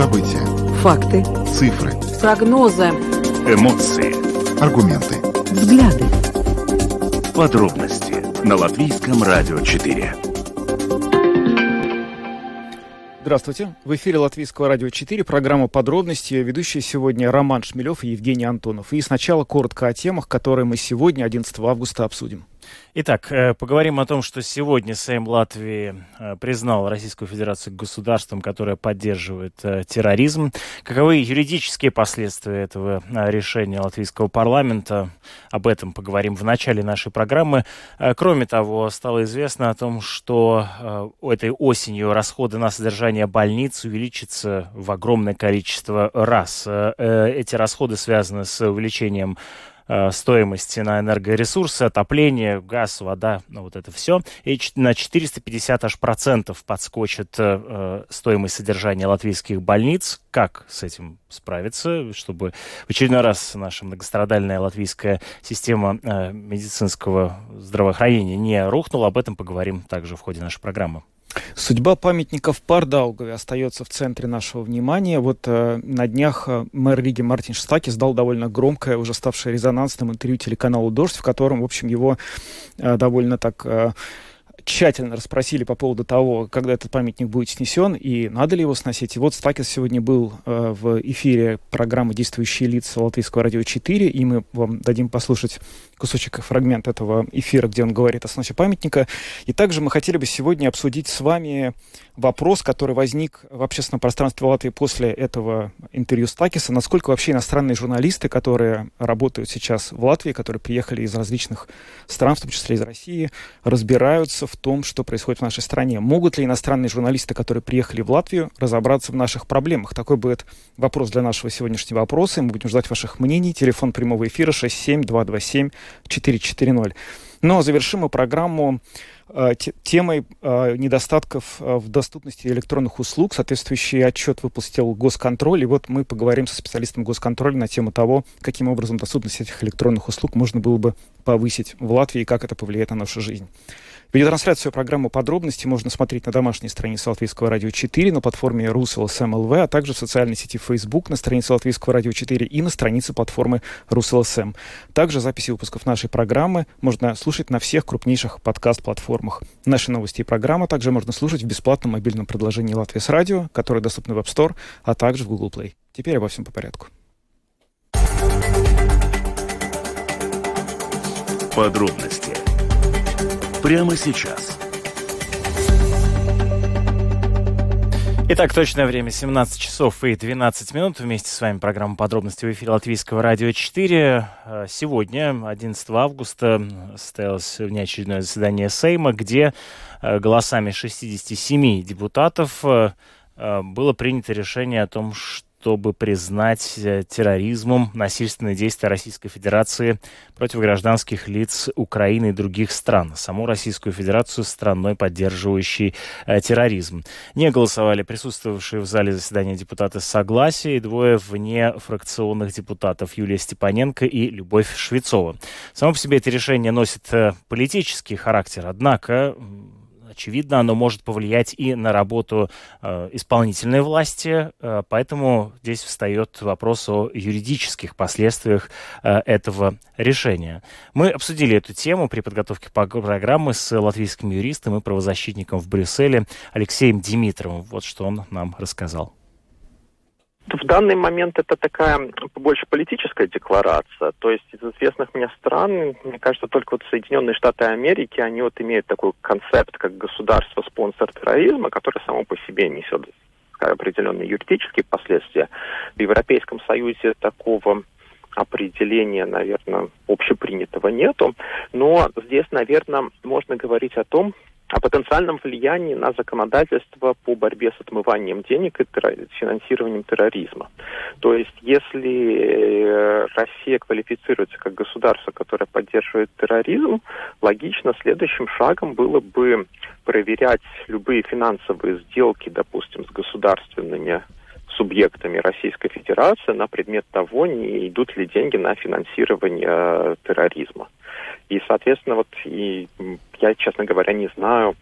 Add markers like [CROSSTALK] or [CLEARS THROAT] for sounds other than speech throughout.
События. Факты. Цифры. Прогнозы. Эмоции. Аргументы. Взгляды. Подробности на Латвийском радио 4. Здравствуйте. В эфире Латвийского радио 4, программа «Подробности». Ведущие сегодня Роман Шмелев и Евгений Антонов. И сначала коротко о темах, которые мы сегодня, 11 августа, обсудим. Итак, э, поговорим о том, что сегодня Сейм Латвии э, признал Российскую Федерацию государством, которое поддерживает э, терроризм. Каковы юридические последствия этого решения латвийского парламента? Об этом поговорим в начале нашей программы. Кроме того, стало известно о том, что этой осенью расходы на содержание больниц увеличатся в огромное количество раз. Эти расходы связаны с увеличением Э, стоимости на энергоресурсы, отопление, газ, вода, ну вот это все. И на 450 аж процентов подскочит э, э, стоимость содержания латвийских больниц. Как с этим справиться, чтобы в очередной раз наша многострадальная латвийская система э, медицинского здравоохранения не рухнула? Об этом поговорим также в ходе нашей программы. Судьба памятников Пардаугове остается в центре нашего внимания. Вот э, на днях э, мэр Риги Мартин Штаки сдал довольно громкое, уже ставшее резонансным интервью телеканалу «Дождь», в котором, в общем, его э, довольно так... Э, тщательно расспросили по поводу того, когда этот памятник будет снесен и надо ли его сносить. И вот Стакис сегодня был э, в эфире программы «Действующие лица» Латвийского радио 4, и мы вам дадим послушать кусочек, фрагмент этого эфира, где он говорит о сносе памятника. И также мы хотели бы сегодня обсудить с вами вопрос, который возник в общественном пространстве Латвии после этого интервью Стакиса. Насколько вообще иностранные журналисты, которые работают сейчас в Латвии, которые приехали из различных стран, в том числе из России, разбираются в том, что происходит в нашей стране. Могут ли иностранные журналисты, которые приехали в Латвию, разобраться в наших проблемах? Такой будет вопрос для нашего сегодняшнего вопроса. Мы будем ждать ваших мнений. Телефон прямого эфира 67227-440. Но ну, а завершим мы программу э, темой э, недостатков э, в доступности электронных услуг. Соответствующий отчет выпустил Госконтроль. И вот мы поговорим со специалистом Госконтроля на тему того, каким образом доступность этих электронных услуг можно было бы повысить в Латвии и как это повлияет на нашу жизнь. Видеотрансляцию программы «Подробности» можно смотреть на домашней странице Латвийского радио 4, на платформе RusLSM LV, а также в социальной сети Facebook, на странице Латвийского радио 4 и на странице платформы RusLSM. Также записи выпусков нашей программы можно слушать на всех крупнейших подкаст-платформах. Наши новости и программы также можно слушать в бесплатном мобильном предложении «Латвия с радио», которое доступно в App Store, а также в Google Play. Теперь обо всем по порядку. Подробности прямо сейчас. Итак, точное время 17 часов и 12 минут. Вместе с вами программа «Подробности» в эфире Латвийского радио 4. А, сегодня, 11 августа, состоялось внеочередное заседание Сейма, где а, голосами 67 депутатов а, было принято решение о том, что чтобы признать э, терроризмом насильственные действия Российской Федерации против гражданских лиц Украины и других стран. Саму Российскую Федерацию страной, поддерживающей э, терроризм. Не голосовали присутствовавшие в зале заседания депутаты согласия и двое вне фракционных депутатов Юлия Степаненко и Любовь Швецова. Само по себе это решение носит э, политический характер, однако очевидно, оно может повлиять и на работу э, исполнительной власти, э, поэтому здесь встает вопрос о юридических последствиях э, этого решения. Мы обсудили эту тему при подготовке программы с латвийским юристом и правозащитником в Брюсселе Алексеем Димитровым. Вот что он нам рассказал. В данный момент это такая больше политическая декларация. То есть из известных мне стран, мне кажется, только вот Соединенные Штаты Америки, они вот имеют такой концепт, как государство-спонсор терроризма, который само по себе несет определенные юридические последствия. В Европейском Союзе такого определения, наверное, общепринятого нету. Но здесь, наверное, можно говорить о том, о потенциальном влиянии на законодательство по борьбе с отмыванием денег и финансированием терроризма. То есть, если э, Россия квалифицируется как государство, которое поддерживает терроризм, логично следующим шагом было бы проверять любые финансовые сделки, допустим, с государственными субъектами Российской Федерации на предмет того, не идут ли деньги на финансирование э, терроризма. И, соответственно, вот и я, честно говоря, не знаю,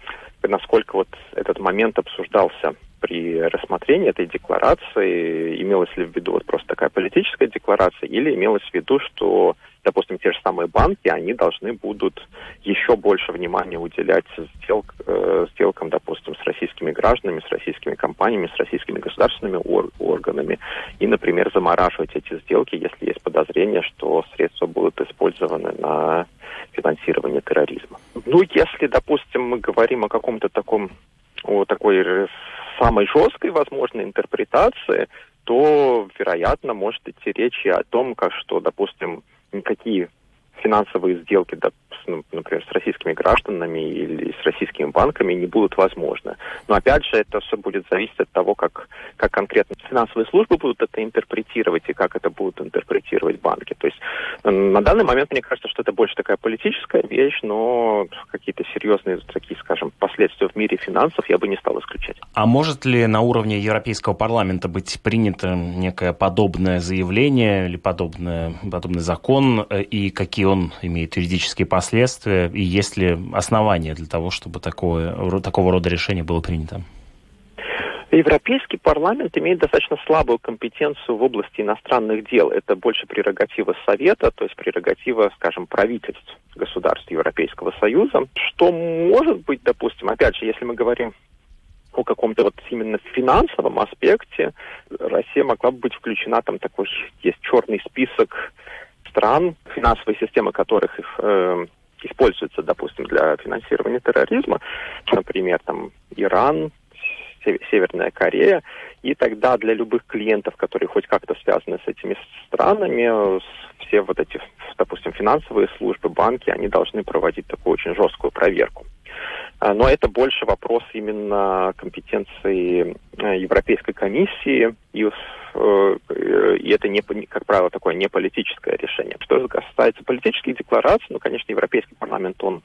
насколько вот этот момент обсуждался при рассмотрении этой декларации, имелось ли в виду вот просто такая политическая декларация, или имелось в виду, что, допустим, те же самые банки, они должны будут еще больше внимания уделять сделк, э, сделкам, допустим, с российскими гражданами, с российскими компаниями, с российскими государственными ор- органами, и, например, замораживать эти сделки, если есть подозрение, что средства будут использованы на финансирование терроризма. Ну, если, допустим, мы говорим о каком-то таком, о такой самой жесткой возможной интерпретации, то, вероятно, может идти речь и о том, как что, допустим, никакие финансовые сделки, ну, например, с российскими гражданами или с российскими банками не будут возможны. Но опять же, это все будет зависеть от того, как, как конкретно финансовые службы будут это интерпретировать и как это будут интерпретировать банки. То есть на данный момент мне кажется, что это больше такая политическая вещь, но какие-то серьезные такие, скажем, последствия в мире финансов я бы не стал исключать. А может ли на уровне Европейского парламента быть принято некое подобное заявление или подобное, подобный закон э, и какие он имеет юридические последствия, и есть ли основания для того, чтобы такое, такого рода решение было принято? Европейский парламент имеет достаточно слабую компетенцию в области иностранных дел. Это больше прерогатива Совета, то есть прерогатива, скажем, правительств государств Европейского Союза. Что может быть, допустим, опять же, если мы говорим о каком-то вот именно финансовом аспекте, Россия могла бы быть включена, там такой есть черный список стран, финансовые системы которых э, используются, допустим, для финансирования терроризма, например, там Иран, Северная Корея, и тогда для любых клиентов, которые хоть как-то связаны с этими странами, все вот эти, допустим, финансовые службы, банки, они должны проводить такую очень жесткую проверку. А, но это больше вопрос именно компетенции э, Европейской комиссии, и, и это, не, как правило, такое не политическое решение. Что же касается политических деклараций, ну, конечно, Европейский парламент, он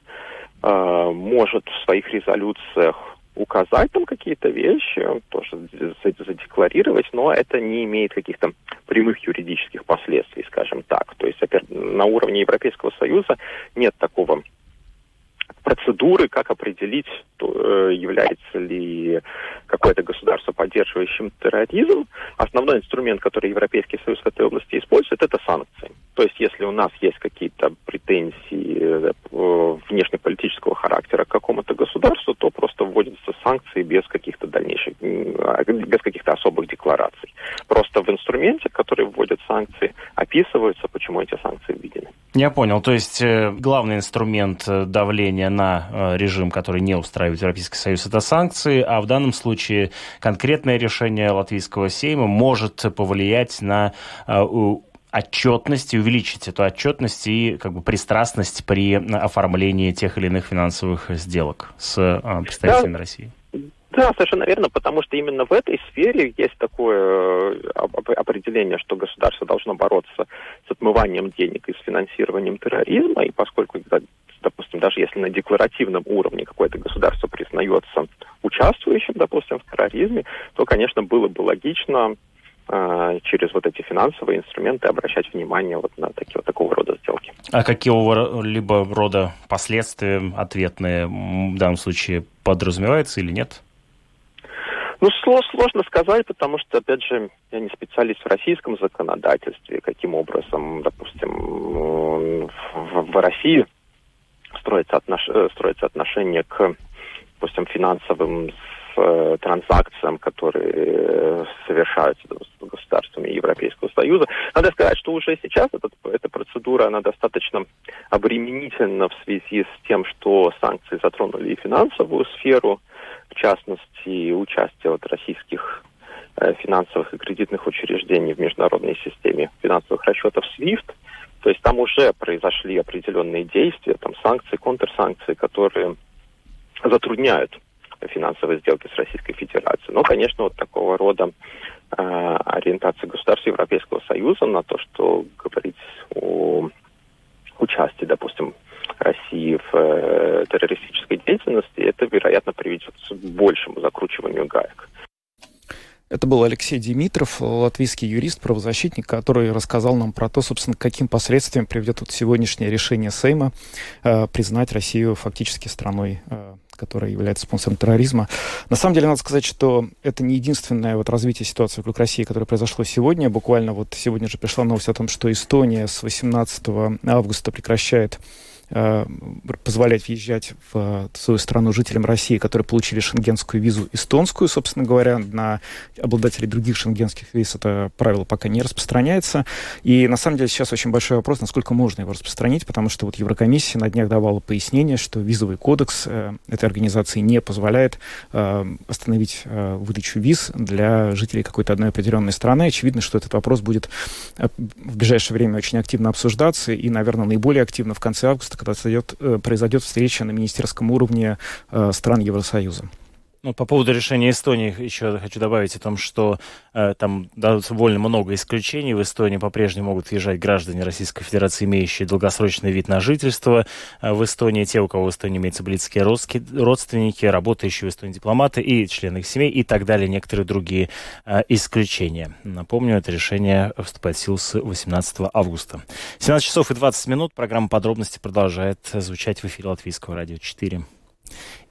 э, может в своих резолюциях указать там какие-то вещи, тоже задекларировать, но это не имеет каких-то прямых юридических последствий, скажем так. То есть, опять, на уровне Европейского Союза нет такого процедуры, как определить, э, является ли какое-то государство поддерживающим терроризм. Основной инструмент, который Европейский Союз в этой области использует, это санкции. То есть, если у нас есть какие-то претензии э, внешнеполитического характера к какому-то государству, то просто вводятся санкции без каких-то дальнейших, а, без каких-то особых деклараций. Просто в инструменте, который вводят санкции, описывается, почему эти санкции введены. Я понял. То есть э, главный инструмент давления на э, режим, который не устраивает Европейский Союз, это санкции, а в данном случае конкретное решение латвийского сейма может повлиять на э, отчетность и увеличить эту отчетность и как бы пристрастность при оформлении тех или иных финансовых сделок с э, представителями да. России. Да, совершенно верно, потому что именно в этой сфере есть такое определение, что государство должно бороться с отмыванием денег и с финансированием терроризма, и поскольку допустим, даже если на декларативном уровне какое-то государство признается участвующим, допустим, в терроризме, то, конечно, было бы логично э, через вот эти финансовые инструменты обращать внимание вот на такие вот такого рода сделки. А какого-либо рода последствия ответные в данном случае подразумеваются или нет? Ну, сложно сказать, потому что, опять же, я не специалист в российском законодательстве, каким образом, допустим, в, России строится, отнош... Э, строится отношение к, допустим, финансовым э, транзакциям, которые э, совершаются государствами Европейского Союза. Надо сказать, что уже сейчас этот, эта процедура, она достаточно обременительна в связи с тем, что санкции затронули и финансовую сферу, в частности, участие вот российских финансовых и кредитных учреждений в международной системе финансовых расчетов SWIFT – то есть там уже произошли определенные действия, там санкции, контрсанкции, которые затрудняют финансовые сделки с Российской Федерацией. Но, конечно, вот такого рода э, ориентация государств Европейского Союза на то, что говорить о участии, допустим, России в э, террористической деятельности, это, вероятно, приведет к большему закручиванию гаек. Это был Алексей Димитров, латвийский юрист, правозащитник, который рассказал нам про то, собственно, каким последствиям приведет вот сегодняшнее решение Сейма э, признать Россию фактически страной э, которая является спонсором терроризма. На самом деле, надо сказать, что это не единственное вот развитие ситуации вокруг России, которое произошло сегодня. Буквально вот сегодня же пришла новость о том, что Эстония с 18 августа прекращает позволять въезжать в свою страну жителям России, которые получили шенгенскую визу эстонскую, собственно говоря, на обладателей других шенгенских виз это правило пока не распространяется. И на самом деле сейчас очень большой вопрос, насколько можно его распространить, потому что вот Еврокомиссия на днях давала пояснение, что визовый кодекс э, этой организации не позволяет э, остановить э, выдачу виз для жителей какой-то одной определенной страны. Очевидно, что этот вопрос будет э, в ближайшее время очень активно обсуждаться и, наверное, наиболее активно в конце августа когда произойдет, э, произойдет встреча на министерском уровне э, стран Евросоюза. Ну, по поводу решения Эстонии еще хочу добавить о том, что э, там довольно много исключений. В Эстонии по-прежнему могут въезжать граждане Российской Федерации, имеющие долгосрочный вид на жительство. Э, в Эстонии те, у кого в Эстонии имеются близкие родственники, работающие в Эстонии дипломаты и члены их семей и так далее, некоторые другие э, исключения. Напомню, это решение вступает в силу с 18 августа. 17 часов и 20 минут. Программа подробности продолжает звучать в эфире Латвийского радио 4.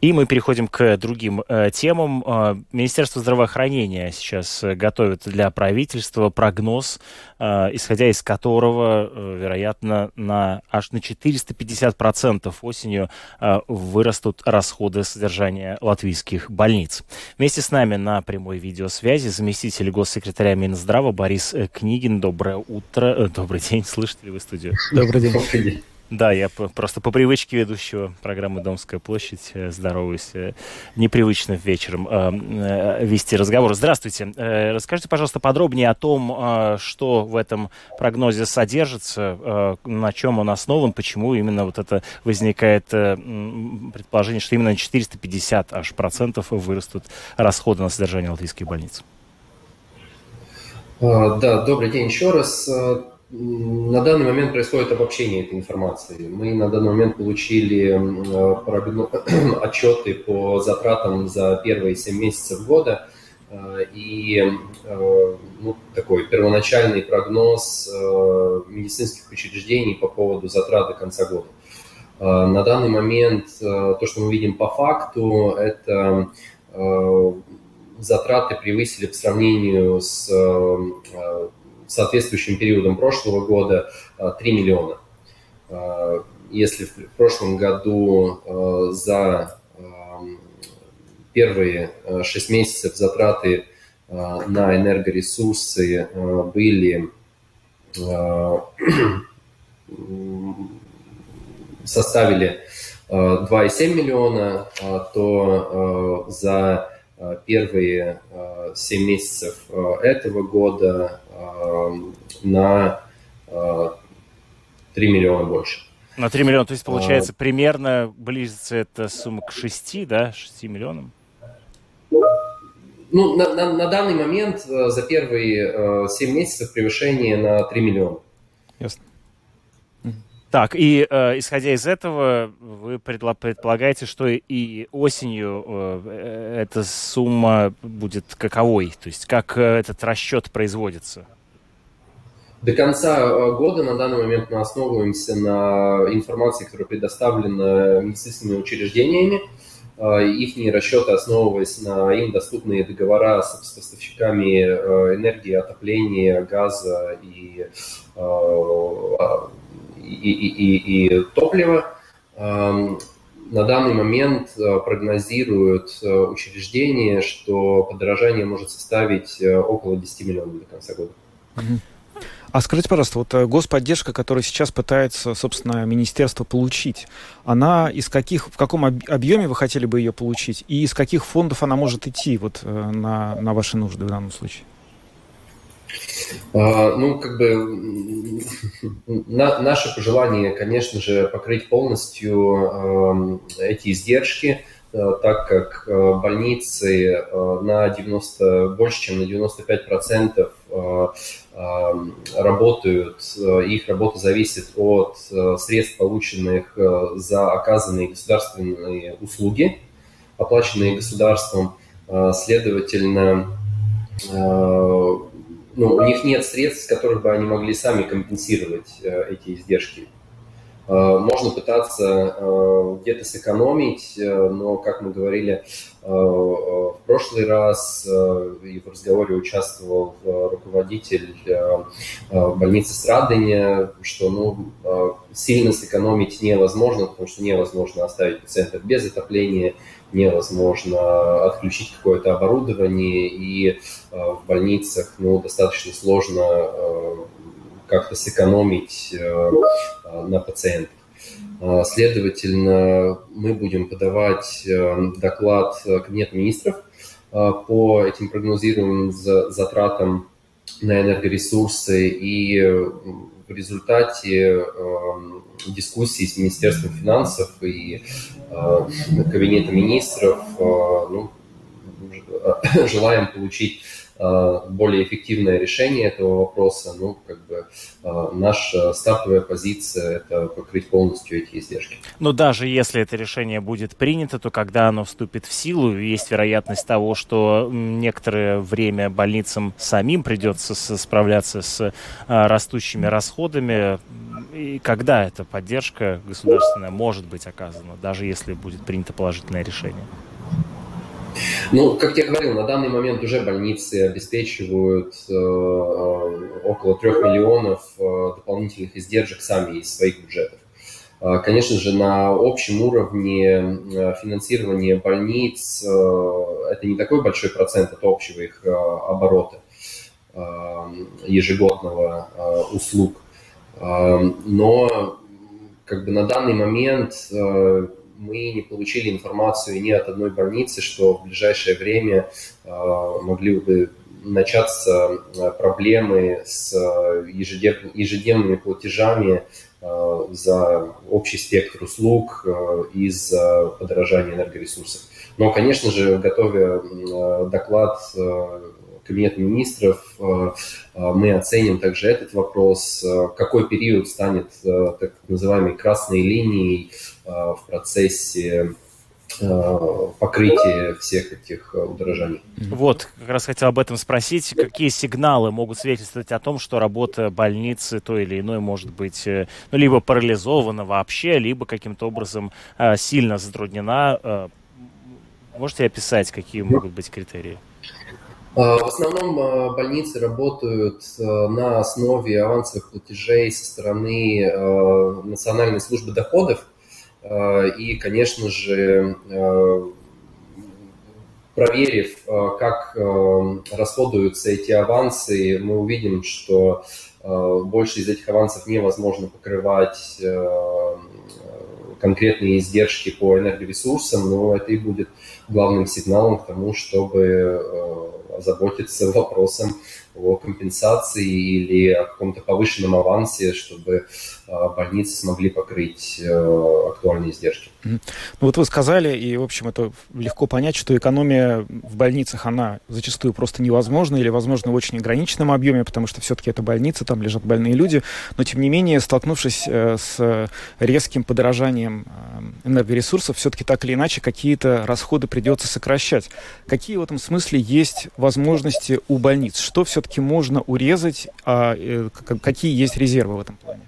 И мы переходим к другим э, темам. Э, Министерство здравоохранения сейчас готовит для правительства прогноз, э, исходя из которого, э, вероятно, на аж на 450% осенью э, вырастут расходы содержания латвийских больниц. Вместе с нами на прямой видеосвязи заместитель госсекретаря Минздрава Борис Книгин. Доброе утро. Э, добрый день. Слышите ли вы студию? Добрый день. Да, я просто по привычке ведущего программы «Домская площадь» э, здороваюсь. Э, непривычно вечером э, вести разговор. Здравствуйте. Расскажите, пожалуйста, подробнее о том, что в этом прогнозе содержится, на чем он основан, почему именно вот это возникает предположение, что именно 450 аж процентов вырастут расходы на содержание латвийских больниц. Да, добрый день еще раз. На данный момент происходит обобщение этой информации. Мы на данный момент получили [CLEARS THROAT] отчеты по затратам за первые 7 месяцев года э, и э, ну, такой первоначальный прогноз э, медицинских учреждений по поводу затрат до конца года. На данный момент то, что мы видим по факту, это затраты превысили по сравнению с соответствующим периодом прошлого года 3 э, миллиона. Э, если в прошлом году э, за первые 6 месяцев затраты на энергоресурсы были [CLEARS THROAT] составили 2,7 миллиона, то за первые 7 месяцев этого года на 3 э, миллиона больше. На 3 миллиона, то есть получается а, примерно близится эта сумма к 6, да, 6 миллионам? Ну, на, на, на данный момент э, за первые 7 э, месяцев превышение на 3 миллиона. Ясно. Так, и э, исходя из этого, вы предполагаете, что и осенью э, эта сумма будет каковой? То есть как э, этот расчет производится? До конца э, года на данный момент мы основываемся на информации, которая предоставлена медицинскими учреждениями. Э, их расчеты, основываясь на им доступные договора с поставщиками энергии, отопления, газа и и, и, и, топлива. Эм, на данный момент э, прогнозируют э, учреждения, что подорожание может составить э, около 10 миллионов до конца года. А скажите, пожалуйста, вот господдержка, которую сейчас пытается, собственно, министерство получить, она из каких, в каком объеме вы хотели бы ее получить, и из каких фондов она может идти вот, на, на ваши нужды в данном случае? А, ну, как бы на, наше пожелание, конечно же, покрыть полностью э, эти издержки, э, так как э, больницы э, на 90, больше, чем на 95 процентов э, э, работают, их работа зависит от средств, полученных за оказанные государственные услуги, оплаченные государством. Следовательно, ну, у них нет средств, с которых бы они могли сами компенсировать э, эти издержки. Можно пытаться где-то сэкономить, но, как мы говорили в прошлый раз, и в разговоре участвовал руководитель больницы Страдания, что ну, сильно сэкономить невозможно, потому что невозможно оставить пациентов без отопления, невозможно отключить какое-то оборудование, и э, в больницах ну, достаточно сложно э, как-то сэкономить э, на пациентах. Следовательно, мы будем подавать доклад Кабинета министров по этим прогнозируемым затратам на энергоресурсы, и в результате дискуссии с Министерством финансов и э, Кабинетом министров э, ну, [LAUGHS] желаем получить э, более эффективное решение этого вопроса. Ну, как бы наша стартовая позиция – это покрыть полностью эти издержки. Но даже если это решение будет принято, то когда оно вступит в силу, есть вероятность того, что некоторое время больницам самим придется справляться с растущими расходами и когда эта поддержка государственная может быть оказана, даже если будет принято положительное решение? Ну, как я говорил, на данный момент уже больницы обеспечивают э, около трех миллионов э, дополнительных издержек сами из своих бюджетов. Э, конечно же, на общем уровне э, финансирования больниц э, это не такой большой процент от общего их э, оборота ежегодного услуг. Но как бы на данный момент э, мы не получили информацию ни от одной больницы, что в ближайшее время э, могли бы начаться э, проблемы с ежедневными платежами за общий спектр услуг из-за подорожания энергоресурсов. Но, конечно же, готовя доклад Кабинет министров, э, э, мы оценим также этот вопрос, э, какой период станет так называемой красной линией в процессе покрытия всех этих удорожаний. Вот, как раз хотел об этом спросить. Какие сигналы могут свидетельствовать о том, что работа больницы той или иной может быть ну, либо парализована вообще, либо каким-то образом сильно затруднена? Можете описать, какие могут быть критерии? А, в основном а, больницы работают а, на основе авансовых платежей со стороны Национальной службы доходов. И, конечно же, проверив, как расходуются эти авансы, мы увидим, что больше из этих авансов невозможно покрывать конкретные издержки по энергоресурсам, но это и будет главным сигналом к тому, чтобы озаботиться вопросом о компенсации или о каком-то повышенном авансе, чтобы а, больницы смогли покрыть э, актуальные издержки. Ну вот вы сказали, и, в общем, это легко понять, что экономия в больницах, она зачастую просто невозможна или, возможно, в очень ограниченном объеме, потому что все-таки это больница, там лежат больные люди. Но, тем не менее, столкнувшись э, с резким подорожанием э, энергоресурсов, все-таки так или иначе какие-то расходы придется сокращать. Какие в этом смысле есть возможности у больниц? Что все все-таки можно урезать, а э, какие есть резервы в этом плане?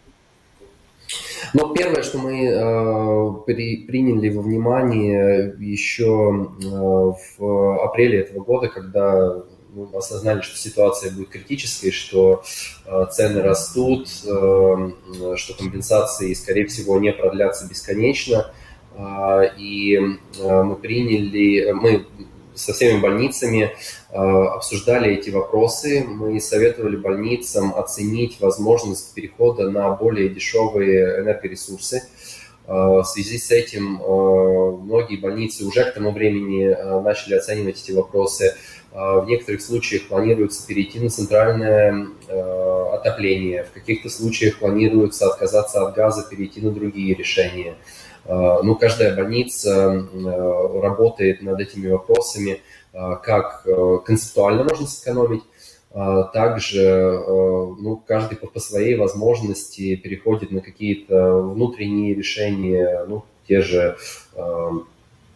Ну, первое, что мы э, при, приняли во внимание еще э, в апреле этого года, когда ну, осознали, что ситуация будет критической, что э, цены растут, э, что компенсации, скорее всего, не продлятся бесконечно. Э, и э, мы приняли, мы со всеми больницами э, обсуждали эти вопросы. Мы советовали больницам оценить возможность перехода на более дешевые энергоресурсы. Э, в связи с этим э, многие больницы уже к тому времени начали оценивать эти вопросы. В некоторых случаях планируется перейти на центральное отопление, в каких-то случаях планируется отказаться от газа, перейти на другие решения. Э, ну, каждая больница э, работает над этими вопросами, э, как концептуально можно сэкономить, также ну, каждый по, по своей возможности переходит на какие-то внутренние решения, ну, те же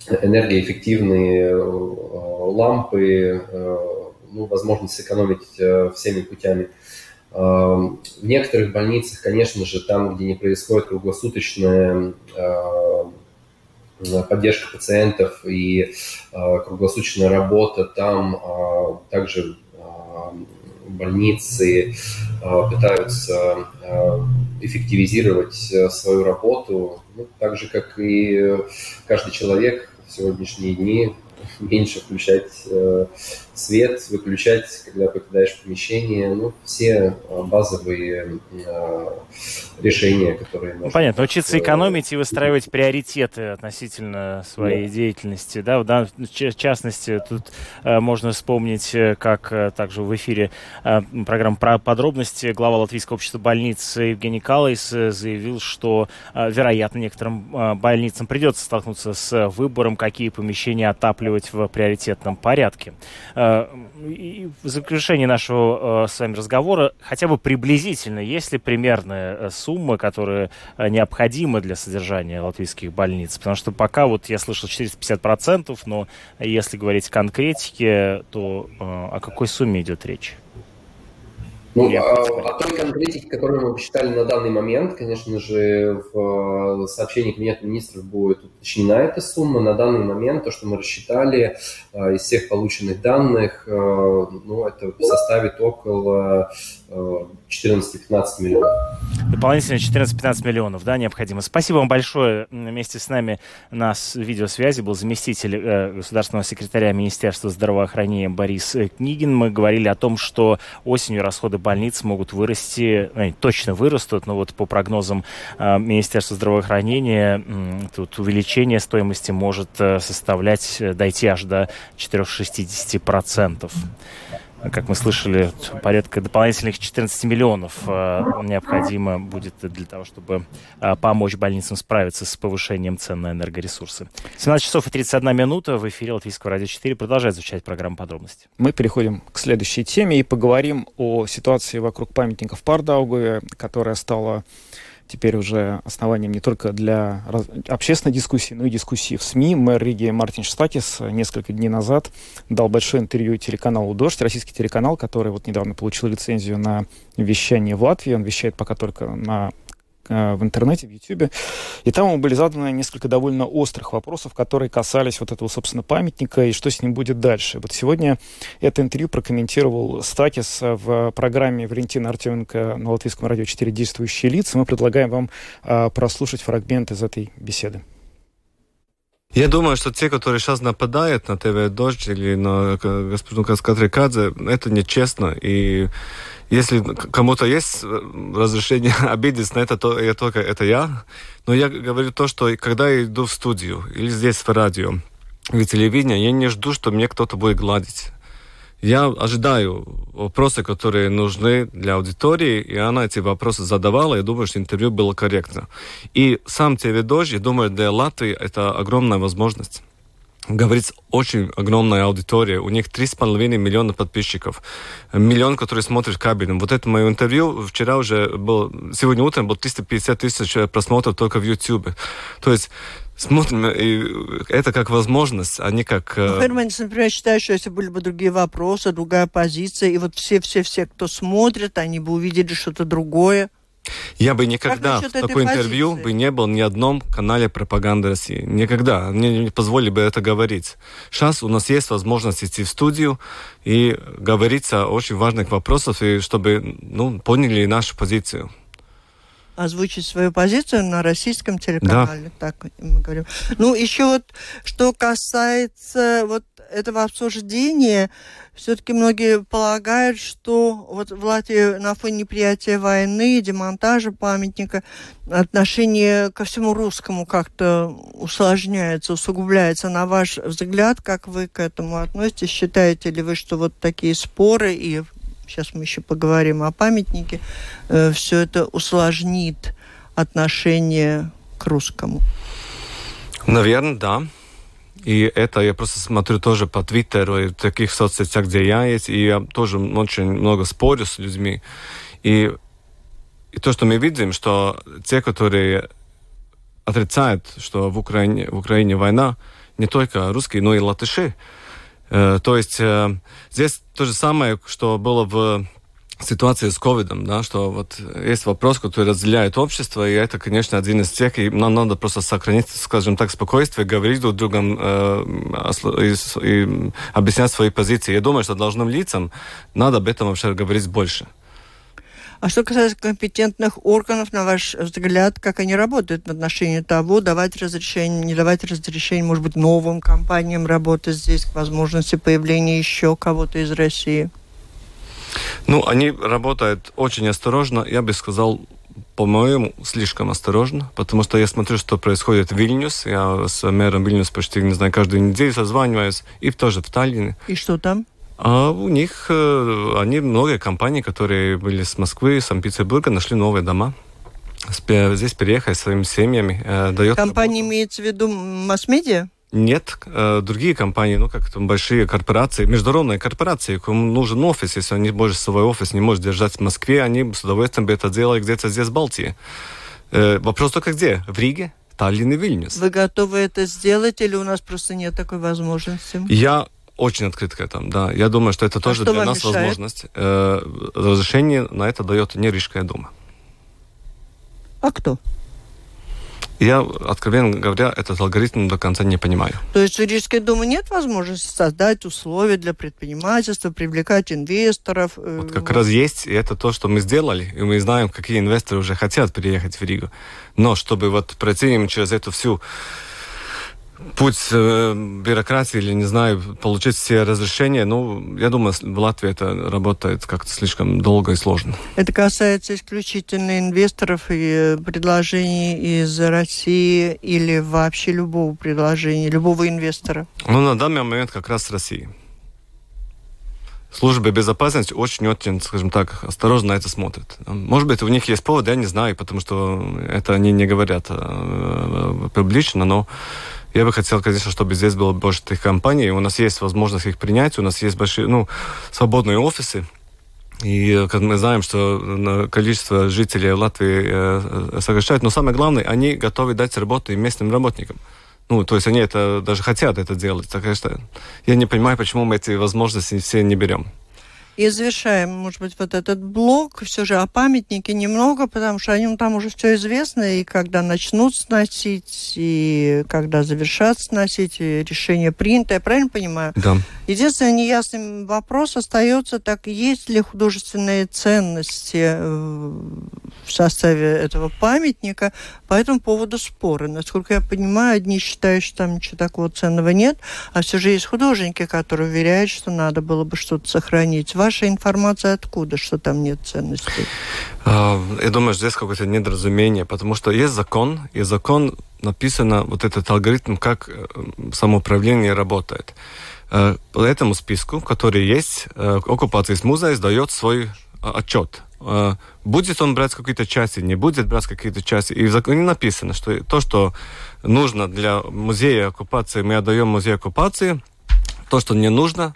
энергоэффективные лампы, ну, возможность сэкономить всеми путями. В некоторых больницах, конечно же, там, где не происходит круглосуточная поддержка пациентов и круглосуточная работа, там также больницы пытаются эффективизировать свою работу, ну, так же, как и каждый человек в сегодняшние дни меньше включать э, свет, выключать, когда покидаешь помещение. Ну, все э, базовые э, решения, которые... Ну, понятно. Учиться экономить и выстраивать приоритеты относительно своей да. деятельности. Да? В, в частности, тут можно вспомнить, как также в эфире программы про подробности глава Латвийского общества больниц Евгений Калайс заявил, что, вероятно, некоторым больницам придется столкнуться с выбором, какие помещения отапливать в приоритетном порядке. Э, и в завершении нашего э, с вами разговора хотя бы приблизительно, есть ли примерная э, сумма, которая необходима для содержания латвийских больниц? Потому что пока вот я слышал 450%, но если говорить конкретике, то о какой сумме идет речь? Ну, о, а, о той конкретике, которую мы посчитали на данный момент, конечно же, в сообщении Кабинета министров будет уточнена эта сумма. На данный момент то, что мы рассчитали а, из всех полученных данных, а, ну, это составит около 14-15 миллионов. Дополнительно 14-15 миллионов, да, необходимо. Спасибо вам большое. Вместе с нами на видеосвязи был заместитель э, государственного секретаря Министерства здравоохранения Борис Книгин. Мы говорили о том, что осенью расходы больниц могут вырасти, э, точно вырастут, но вот по прогнозам э, Министерства здравоохранения тут увеличение стоимости может э, составлять, дойти аж до 4-60% как мы слышали, порядка дополнительных 14 миллионов э, необходимо будет для того, чтобы э, помочь больницам справиться с повышением цен на энергоресурсы. 17 часов и 31 минута в эфире Латвийского радио 4 продолжает звучать программа подробности. Мы переходим к следующей теме и поговорим о ситуации вокруг памятников Пардаугаве, которая стала теперь уже основанием не только для общественной дискуссии, но и дискуссии в СМИ. Мэр Риги Мартин Штакис несколько дней назад дал большое интервью телеканалу «Дождь», российский телеканал, который вот недавно получил лицензию на вещание в Латвии. Он вещает пока только на Э, в интернете, в Ютьюбе. И там ему были заданы несколько довольно острых вопросов, которые касались вот этого, собственно, памятника и что с ним будет дальше. Вот сегодня это интервью прокомментировал Стакис в программе Валентина Артеменко на Латвийском радио «Четыре действующие лица». Мы предлагаем вам а, прослушать фрагмент из этой беседы. Я думаю, что те, которые сейчас нападают на ТВ «Дождь» или на господину Каскатрикадзе, это нечестно. И если кому-то есть э, разрешение [LAUGHS] обидеться на это, то я только это я. Но я говорю то, что когда я иду в студию или здесь в радио, или телевидение, я не жду, что мне кто-то будет гладить. Я ожидаю вопросы, которые нужны для аудитории, и она эти вопросы задавала. Я думаю, что интервью было корректно. И сам «Дождь», я думаю, для Латвии это огромная возможность говорит очень огромная аудитория. У них 3,5 миллиона подписчиков. Миллион, который смотрит кабелем. Вот это мое интервью вчера уже был, сегодня утром был 350 тысяч просмотров только в YouTube. То есть смотрим, и это как возможность, а не как... Ну, Херманис, например, считает, что если были бы другие вопросы, другая позиция, и вот все-все-все, кто смотрит, они бы увидели что-то другое. Я бы никогда в такой интервью бы не был ни одном канале пропаганды России. Никогда. Мне не позволили бы это говорить. Сейчас у нас есть возможность идти в студию и говорить о очень важных вопросах, и чтобы ну, поняли нашу позицию озвучить свою позицию на российском телеканале. Да. Так мы говорим. Ну, еще вот, что касается вот этого обсуждения, все-таки многие полагают, что вот в Латвии на фоне неприятия войны, демонтажа памятника, отношение ко всему русскому как-то усложняется, усугубляется. На ваш взгляд, как вы к этому относитесь? Считаете ли вы, что вот такие споры, и сейчас мы еще поговорим о памятнике, э, все это усложнит отношение к русскому? Наверное, да. И это я просто смотрю тоже по Твиттеру и таких соцсетях, где я есть, и я тоже очень много спорю с людьми. И, и то, что мы видим, что те, которые отрицают, что в Украине, в Украине война, не только русские, но и латыши. Э, то есть э, здесь то же самое, что было в ситуации с ковидом, да, что вот есть вопрос, который разделяет общество, и это, конечно, один из тех, и нам надо просто сохранить, скажем так, спокойствие, говорить друг другом э, и, и объяснять свои позиции. Я думаю, что должным лицам надо об этом вообще говорить больше. А что касается компетентных органов, на ваш взгляд, как они работают в отношении того, давать разрешение, не давать разрешение, может быть, новым компаниям работать здесь, к возможности появления еще кого-то из России? Ну, они работают очень осторожно, я бы сказал, по-моему, слишком осторожно, потому что я смотрю, что происходит в Вильнюс. Я с мэром Вильнюс почти, не знаю, каждую неделю созваниваюсь, и тоже в Таллине. И что там? А у них, э, они много компаний, которые были с Москвы, Санкт-Петербурга, нашли новые дома. Здесь переехали своими семьями. Э, дает Компания имеется в виду масс-медиа? Нет, э, другие компании, ну как там большие корпорации, международные корпорации, кому нужен офис, если они больше свой офис не может держать в Москве, они с удовольствием бы это делали где-то здесь, в Балтии. Вопрос только где? В Риге? Таллин и Вильнюс. Вы готовы это сделать или у нас просто нет такой возможности? Я очень открыт к этому, да. Я думаю, что это а тоже а для нас мешает? возможность. Э, разрешение на это дает не Рижская дума. А кто? Я, откровенно говоря, этот алгоритм до конца не понимаю. То есть у Рижской думы нет возможности создать условия для предпринимательства, привлекать инвесторов? Э, вот как раз есть, и это то, что мы сделали, и мы знаем, какие инвесторы уже хотят переехать в Ригу. Но чтобы вот пройти через эту всю путь э, бюрократии или, не знаю, получить все разрешения, ну, я думаю, в Латвии это работает как-то слишком долго и сложно. Это касается исключительно инвесторов и предложений из России или вообще любого предложения, любого инвестора? Ну, на данный момент как раз России. Служба безопасности очень-очень, скажем так, осторожно на это смотрит. Может быть, у них есть повод, я не знаю, потому что это они не говорят э, публично, но я бы хотел, конечно, чтобы здесь было больше таких компаний. У нас есть возможность их принять, у нас есть большие, ну, свободные офисы. И как мы знаем, что количество жителей Латвии э, э, сокращает, но самое главное, они готовы дать работу и местным работникам. Ну, то есть они это даже хотят это делать. Так что я не понимаю, почему мы эти возможности все не берем. И завершаем, может быть, вот этот блок все же о памятнике немного, потому что о нем там уже все известно, и когда начнут сносить, и когда завершат сносить, и решение принято, я правильно понимаю? Да. Единственный неясный вопрос остается, так есть ли художественные ценности э, в составе этого памятника, по этому поводу споры. Насколько я понимаю, одни считают, что там ничего такого ценного нет, а все же есть художники, которые уверяют, что надо было бы что-то сохранить ваша информация откуда, что там нет ценностей? А, я думаю, что здесь какое-то недоразумение, потому что есть закон, и закон написано вот этот алгоритм, как э, самоуправление работает. Э, по этому списку, который есть, э, оккупации музей сдает свой отчет. Будет он брать какие-то части, не будет брать какие-то части. И в законе написано, что то, что нужно для музея оккупации, мы отдаем музею оккупации. То, что не нужно,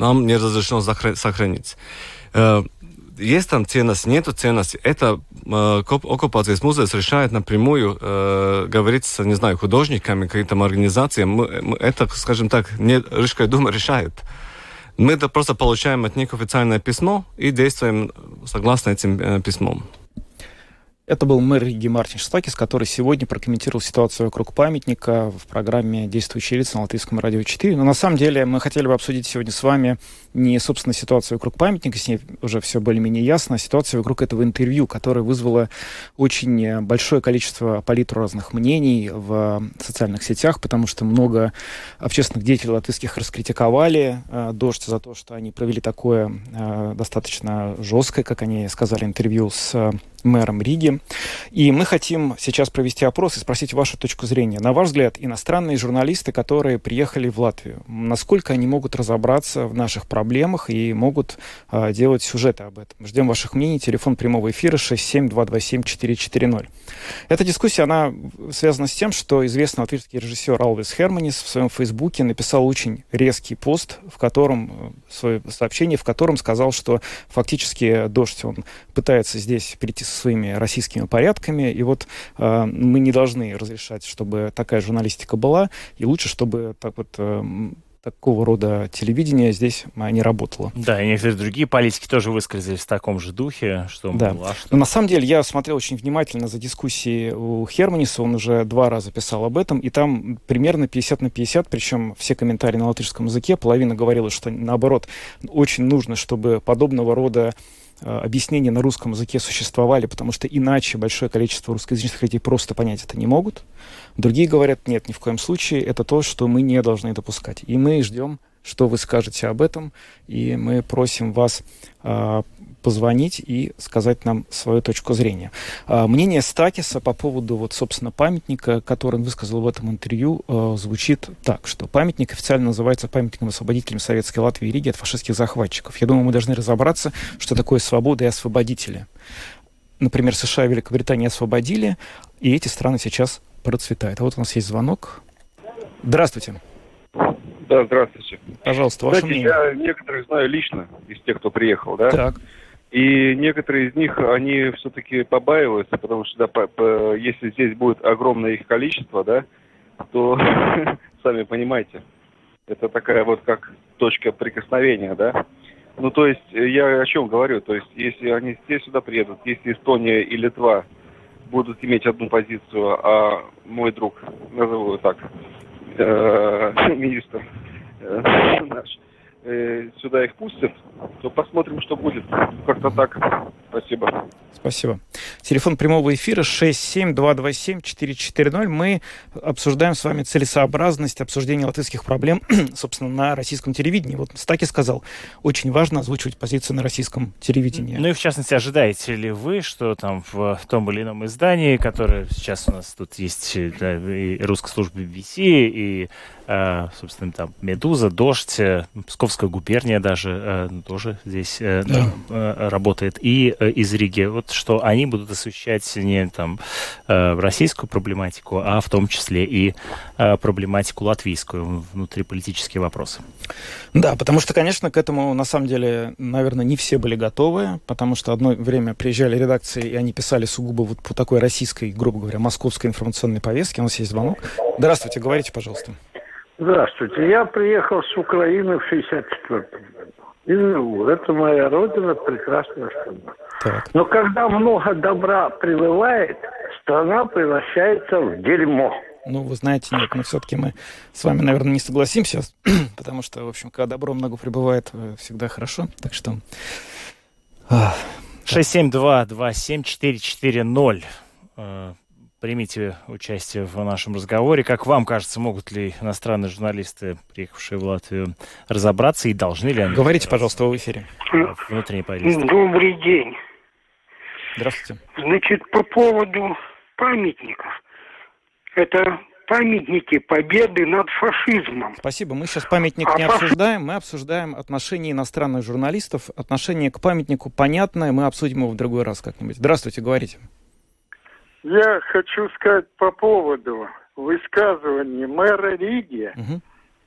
нам не разрешено сохранить. Э, есть там ценность, нету ценности. Это э, оккупация музея решает напрямую э, говорить с, не знаю, художниками. Мы, мы, это, скажем так, не Рижская дума решает. Мы это просто получаем от них официальное письмо и действуем согласно этим э, письмом. Это был мэр Риги Мартин Штакис, который сегодня прокомментировал ситуацию вокруг памятника в программе «Действующие лица» на Латвийском радио 4. Но на самом деле мы хотели бы обсудить сегодня с вами не, собственно, ситуацию вокруг памятника, с ней уже все более-менее ясно, а ситуацию вокруг этого интервью, которое вызвало очень большое количество палитру разных мнений в социальных сетях, потому что много общественных деятелей латвийских раскритиковали э, «Дождь» за то, что они провели такое э, достаточно жесткое, как они сказали, интервью с мэром Риги. И мы хотим сейчас провести опрос и спросить вашу точку зрения. На ваш взгляд, иностранные журналисты, которые приехали в Латвию, насколько они могут разобраться в наших проблемах и могут э, делать сюжеты об этом? Ждем ваших мнений. Телефон прямого эфира 67227-440. Эта дискуссия, она связана с тем, что известный латвийский режиссер Алвис Херманис в своем фейсбуке написал очень резкий пост, в котором, э, свое сообщение, в котором сказал, что фактически дождь, он пытается здесь перейти со своими российскими порядками, и вот э, мы не должны разрешать, чтобы такая журналистика была, и лучше, чтобы так вот э, такого рода телевидение здесь не работало. Да, и некоторые другие политики тоже высказались в таком же духе, что... Да. Мол, а что... Но на самом деле я смотрел очень внимательно за дискуссией у Херманиса, он уже два раза писал об этом, и там примерно 50 на 50, причем все комментарии на латышском языке, половина говорила, что наоборот, очень нужно, чтобы подобного рода объяснения на русском языке существовали, потому что иначе большое количество русскоязычных людей просто понять это не могут. Другие говорят, нет, ни в коем случае, это то, что мы не должны допускать. И мы ждем, что вы скажете об этом, и мы просим вас э, позвонить и сказать нам свою точку зрения. Э, мнение Стакиса по поводу, вот, собственно, памятника, который он высказал в этом интервью, э, звучит так, что памятник официально называется памятником освободителям Советской Латвии и Риги от фашистских захватчиков. Я думаю, мы должны разобраться, что такое свобода и освободители. Например, США и Великобритания освободили, и эти страны сейчас процветает. А вот у нас есть звонок. Здравствуйте. Да, здравствуйте. Пожалуйста, ваше Знаете, мнение. я некоторых знаю лично из тех, кто приехал, да? Так. И некоторые из них, они все-таки побаиваются, потому что да, по, по, если здесь будет огромное их количество, да, то [LAUGHS] сами понимаете, это такая вот как точка прикосновения, да. Ну, то есть, я о чем говорю? То есть, если они все сюда приедут, если Эстония и Литва будут иметь одну позицию, а мой друг, назову его так, э, [LAUGHS] министр э, наш, э, сюда их пустят, то посмотрим, что будет. Как-то так. Спасибо. Спасибо. Телефон прямого эфира 67227-440. Мы обсуждаем с вами целесообразность обсуждения латышских проблем, [CLEARS THROAT] собственно, на российском телевидении. Вот Стаки сказал, очень важно озвучивать позицию на российском телевидении. Ну и в частности, ожидаете ли вы, что там в том или ином издании, которое сейчас у нас тут есть да, и русская служба BBC, и Э, собственно, там Медуза, Дождь, э, Псковская губерния даже э, тоже здесь да. работает, и из Риги. Вот что они будут освещать не там российскую проблематику, а в том числе и проблематику латвийскую, внутриполитические вопросы. Да, потому что, конечно, к этому, на самом деле, наверное, не все были готовы, потому что одно время приезжали редакции, и они писали сугубо вот по такой российской, грубо говоря, московской информационной повестке. У нас есть звонок. Здравствуйте, говорите, пожалуйста. Здравствуйте. Я приехал с Украины в 64 году. И живу. Это моя родина, прекрасная страна. Так. Но когда много добра прилывает, страна превращается в дерьмо. Ну, вы знаете, нет, но все-таки мы с вами, наверное, не согласимся, [CLEARS THROAT] потому что, в общем, когда добро много прибывает, э, всегда хорошо. Так что... 672-27-440 примите участие в нашем разговоре. Как вам кажется, могут ли иностранные журналисты, приехавшие в Латвию, разобраться и должны ли они? Говорите, пожалуйста, в эфире. Внутренней повестки. Добрый день. Здравствуйте. Значит, по поводу памятников. Это памятники победы над фашизмом. Спасибо. Мы сейчас памятник а не фаш... обсуждаем, мы обсуждаем отношение иностранных журналистов. Отношение к памятнику понятное, мы обсудим его в другой раз как-нибудь. Здравствуйте, говорите. Я хочу сказать по поводу высказываний мэра Риги угу.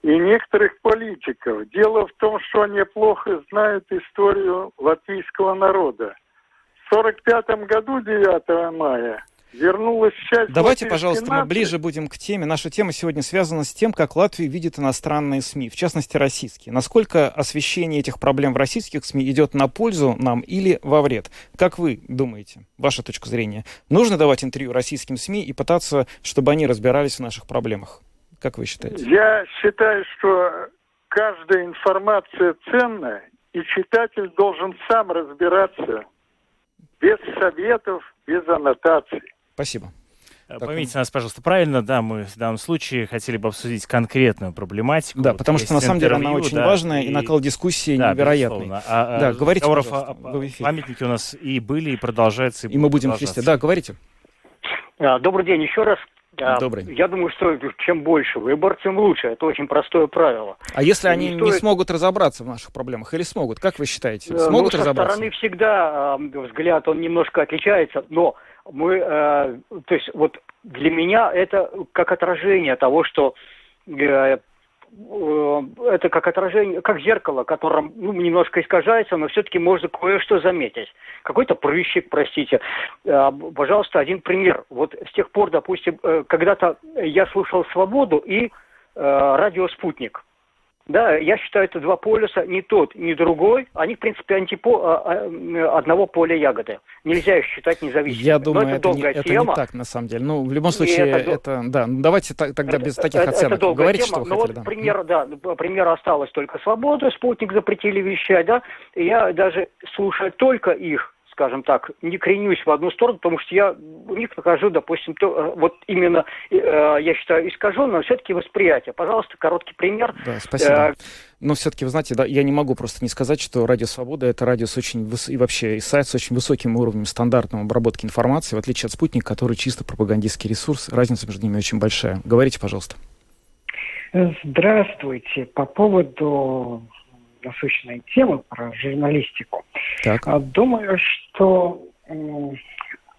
и некоторых политиков. Дело в том, что они плохо знают историю латвийского народа. В 1945 году, 9 мая, вернулась часть... Давайте, пожалуйста, нации. мы ближе будем к теме. Наша тема сегодня связана с тем, как Латвию видят иностранные СМИ, в частности, российские. Насколько освещение этих проблем в российских СМИ идет на пользу нам или во вред? Как вы думаете, ваша точка зрения? Нужно давать интервью российским СМИ и пытаться, чтобы они разбирались в наших проблемах? Как вы считаете? Я считаю, что каждая информация ценная, и читатель должен сам разбираться без советов, без аннотаций. Спасибо. Э, поймите нас, пожалуйста, правильно, да, мы в данном случае хотели бы обсудить конкретную проблематику. Да, вот потому что на самом деле она очень да, важная, и, и накал дискуссии да, невероятный. А, а, да, говорите, о, о, памятники у нас и были, и продолжаются. И, и мы будем вместе. Да, говорите. А, добрый день еще раз. Добрый. Я думаю, что чем больше выбор, тем лучше. Это очень простое правило. А если они не, стоит... не смогут разобраться в наших проблемах, или смогут? Как вы считаете? Смогут ну, разобраться? Со стороны всегда взгляд, он немножко отличается, но мы, э, то есть вот для меня это как отражение того, что э, э, это как отражение, как зеркало, которым ну, немножко искажается, но все-таки можно кое-что заметить. Какой-то прыщик, простите. Э, пожалуйста, один пример. Вот с тех пор, допустим, э, когда-то я слушал «Свободу» и радио «Спутник». Да, я считаю, это два полюса, ни тот, ни другой. Они, в принципе, антипо а, а, одного поля ягоды. Нельзя их считать независимыми. Я думаю, это, это, не, это не так, на самом деле. Ну, в любом случае, это, это да. Ну, давайте тогда без таких это, оценок. Это Говорите, тема. что вы ну, хотели. Вот да. пример, да, пример осталось только свобода, спутник запретили вещать, да. Я даже слушаю только их, скажем так, не кренюсь в одну сторону, потому что я у них нахожу, допустим, то, э, вот именно, э, я считаю, искаженное, но все-таки восприятие. Пожалуйста, короткий пример. Да, спасибо. Э, но все-таки, вы знаете, да, я не могу просто не сказать, что Радио Свобода это радио с очень выс... и вообще и сайт с очень высоким уровнем стандартной обработки информации, в отличие от спутника, который чисто пропагандистский ресурс. Разница между ними очень большая. Говорите, пожалуйста. Здравствуйте. По поводу насущной темы про журналистику. Так. А, думаю, что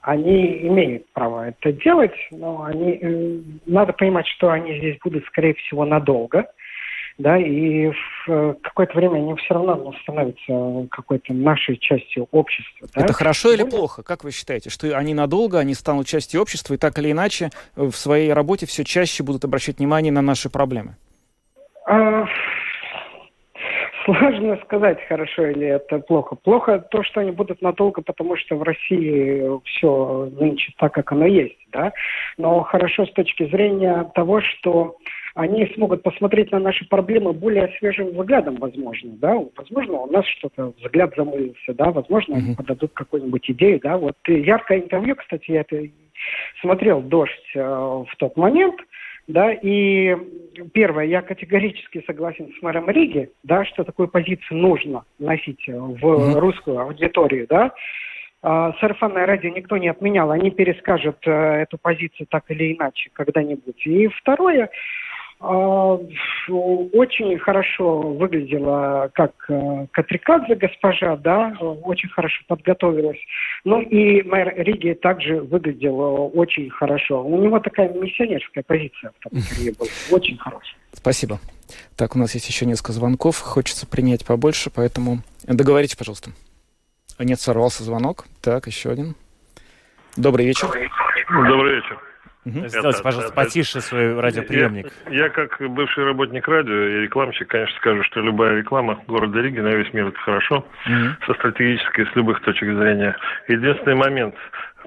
они имеют право это делать, но они, э, надо понимать, что они здесь будут, скорее всего, надолго. Да, и в э, какое-то время они все равно становятся какой-то нашей частью общества. Да? Это хорошо или плохо? Как вы считаете, что они надолго, они станут частью общества и так или иначе в своей работе все чаще будут обращать внимание на наши проблемы? Сложно сказать, хорошо или это плохо. Плохо то, что они будут надолго, потому что в России все нынче так, как оно есть, да. Но хорошо с точки зрения того, что они смогут посмотреть на наши проблемы более свежим взглядом, возможно, да. Возможно, у нас что-то, взгляд замылился, да. Возможно, они подадут какую-нибудь идею, да. Вот яркое интервью, кстати, я это смотрел «Дождь» э, в тот момент – да, и первое, я категорически согласен с мэром Риги, да, что такую позицию нужно носить в mm-hmm. русскую аудиторию, да. А, сарафанное радио никто не отменял, они перескажут э, эту позицию так или иначе когда-нибудь. И второе, очень хорошо выглядела как э, Катрикадзе госпожа, да, очень хорошо подготовилась. Ну и мэр Риги также выглядел очень хорошо. У него такая миссионерская позиция в том [LAUGHS] интервью была, очень хорошая. Спасибо. Так, у нас есть еще несколько звонков, хочется принять побольше, поэтому договорите, пожалуйста. Нет, сорвался звонок. Так, еще один. Добрый вечер. Добрый вечер. Угу. Сделайте, пожалуйста, это, потише свой радиоприемник. Я, я, как бывший работник радио и рекламщик, конечно, скажу, что любая реклама города Риги на весь мир это хорошо, угу. со стратегической, с любых точек зрения. Единственный момент,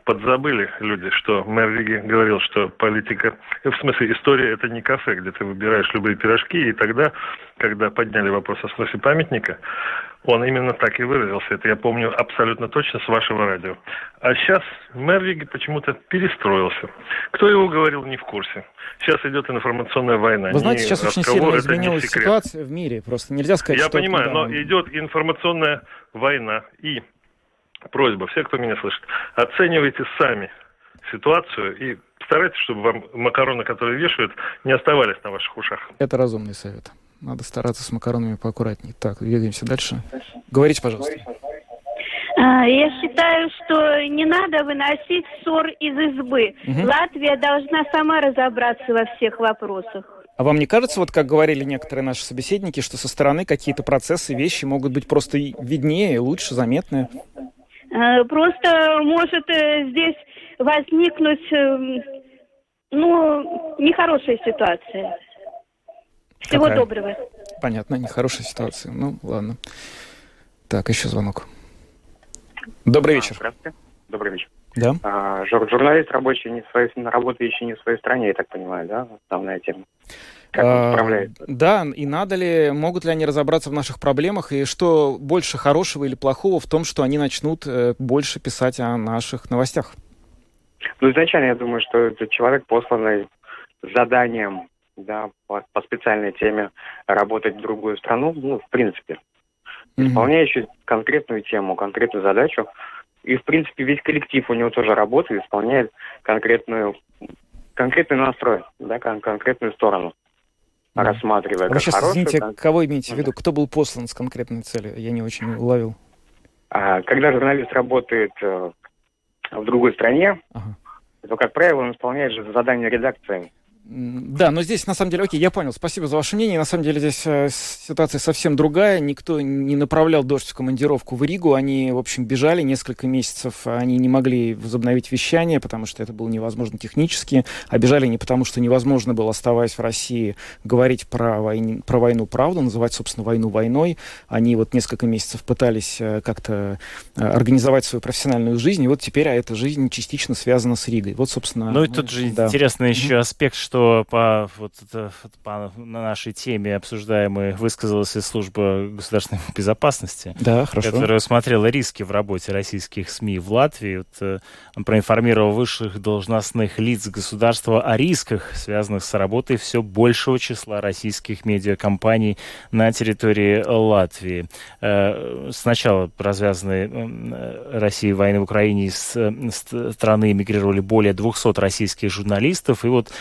подзабыли люди, что мэр Риги говорил, что политика, в смысле история это не кафе, где ты выбираешь любые пирожки, и тогда, когда подняли вопрос о сносе памятника, он именно так и выразился. Это я помню абсолютно точно с вашего радио. А сейчас мэр Риги почему-то перестроился. Кто его говорил, не в курсе. Сейчас идет информационная война. Вы знаете, сейчас очень сильно изменилась ситуация в мире. Просто нельзя сказать, я что... Я понимаю, но идет информационная война. И просьба, все, кто меня слышит, оценивайте сами ситуацию и старайтесь, чтобы вам макароны, которые вешают, не оставались на ваших ушах. Это разумный совет. Надо стараться с макаронами поаккуратнее. Так, двигаемся дальше. Говорите, пожалуйста. А, я считаю, что не надо выносить ссор из избы. Угу. Латвия должна сама разобраться во всех вопросах. А вам не кажется, вот как говорили некоторые наши собеседники, что со стороны какие-то процессы, вещи могут быть просто виднее, лучше, заметные? А, просто может э, здесь возникнуть, эм, ну, нехорошая ситуация. Всего Какая? доброго. Понятно, нехорошая ситуация. Ну, ладно. Так, еще звонок. Добрый вечер. Здравствуйте. Добрый вечер. Да. А, жур журналист рабочий не своей, работающий не в своей стране, я так понимаю, да, основная тема. Как он справляется? Да, и надо ли, могут ли они разобраться в наших проблемах, и что больше хорошего или плохого в том, что они начнут э, больше писать о наших новостях? Ну, изначально я думаю, что это человек, посланный заданием да, по, по специальной теме работать в другую страну, ну, в принципе, mm-hmm. исполняющий конкретную тему, конкретную задачу. И, в принципе, весь коллектив у него тоже работает, исполняет конкретную, конкретный настрой, да, кон- конкретную сторону, mm-hmm. рассматривая. А вы сейчас, хорошую, извините, кон... кого имеете в виду? Кто был послан с конкретной целью? Я не очень уловил. А, когда журналист работает э, в другой стране, ага. то, как правило, он исполняет же задание редакции Да, но здесь, на самом деле, окей, я понял, спасибо за ваше мнение. На самом деле здесь э, ситуация совсем другая. Никто не направлял дождь в командировку в Ригу. Они, в общем, бежали несколько месяцев. Они не могли возобновить вещание, потому что это было невозможно технически. А бежали не потому, что невозможно было, оставаясь в России, говорить про, войне, про войну правду, называть, собственно, войну войной. Они вот несколько месяцев пытались э, как-то э, организовать свою профессиональную жизнь. И вот теперь а эта жизнь частично связана с Ригой. Вот, собственно... Ну и тут же да. интересный еще аспект, что что по, вот, по на нашей теме обсуждаемой высказалась и служба государственной [LAUGHS] безопасности, да, хорошо. которая усмотрела риски в работе российских СМИ в Латвии. Вот, э, он проинформировал высших должностных лиц государства о рисках, связанных с работой все большего числа российских медиакомпаний на территории Латвии. Э, сначала развязанные э, Россией войны в Украине из страны эмигрировали более 200 российских журналистов, и вот